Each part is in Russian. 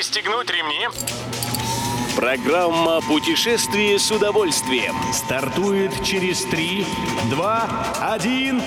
Пристегнуть ремни. Программа «Путешествие с удовольствием». Стартует через 3, 2, 1.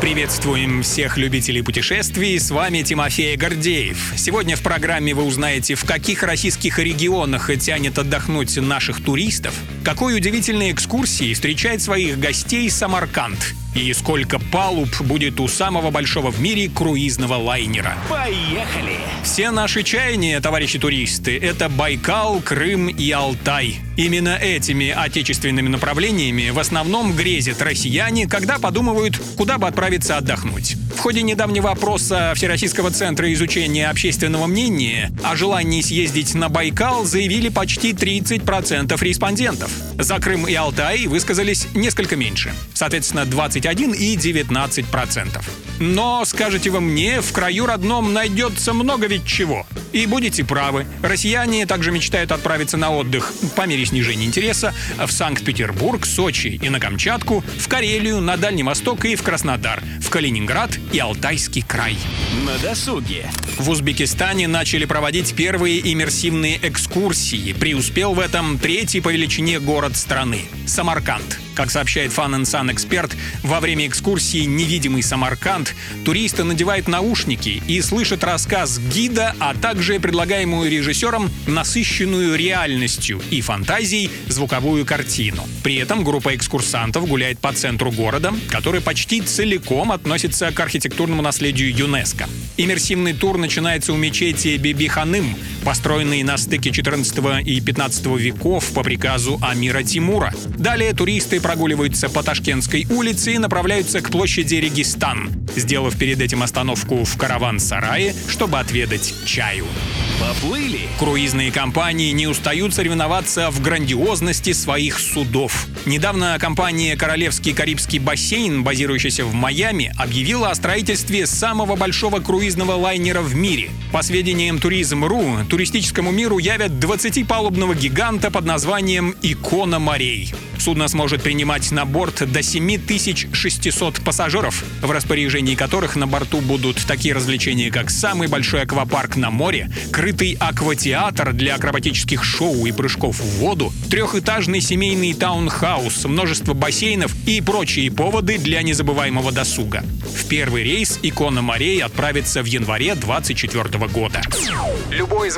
Приветствуем всех любителей путешествий, с вами Тимофей Гордеев. Сегодня в программе вы узнаете, в каких российских регионах тянет отдохнуть наших туристов, какой удивительной экскурсии встречает своих гостей Самарканд и сколько палуб будет у самого большого в мире круизного лайнера. Поехали! Все наши чаяния, товарищи туристы, это Байкал, Крым и Алтай. Именно этими отечественными направлениями в основном грезят россияне, когда подумывают, куда бы отправиться отдохнуть. Ходе недавнего опроса Всероссийского центра изучения общественного мнения о желании съездить на Байкал заявили почти 30% респондентов. За Крым и Алтай высказались несколько меньше, соответственно 21 и 19%. Но, скажете вы мне, в краю родном найдется много ведь чего. И будете правы. Россияне также мечтают отправиться на отдых по мере снижения интереса в Санкт-Петербург, Сочи и на Камчатку, в Карелию, на Дальний Восток и в Краснодар, в Калининград и Алтайский край. На досуге. В Узбекистане начали проводить первые иммерсивные экскурсии. Преуспел в этом третий по величине город страны – Самарканд. Как сообщает Fun Sun эксперт, во время экскурсии «Невидимый Самарканд» туристы надевают наушники и слышат рассказ гида, а также предлагаемую режиссером насыщенную реальностью и фантазией звуковую картину. При этом группа экскурсантов гуляет по центру города, который почти целиком относится к архитектурному наследию ЮНЕСКо. Иммерсивный тур начинается у мечети Биби-Ханым, построенной на стыке 14 и 15 веков по приказу Амира Тимура. Далее туристы прогуливаются по Ташкентской улице и направляются к площади Регистан, сделав перед этим остановку в караван-сарае, чтобы отведать чаю. Поплыли. Круизные компании не устают соревноваться в грандиозности своих судов. Недавно компания «Королевский Карибский бассейн», базирующаяся в Майами, объявила о строительстве самого большого круизного лайнера в мире. По сведениям Туризм.ру, туристическому миру явят 20-палубного гиганта под названием «Икона морей». Судно сможет принимать на борт до 7600 пассажиров, в распоряжении которых на борту будут такие развлечения, как самый большой аквапарк на море, крытый акватеатр для акробатических шоу и прыжков в воду, трехэтажный семейный таунхаус, множество бассейнов и прочие поводы для незабываемого досуга. В первый рейс «Икона морей» отправится в январе 2024 года. Любой из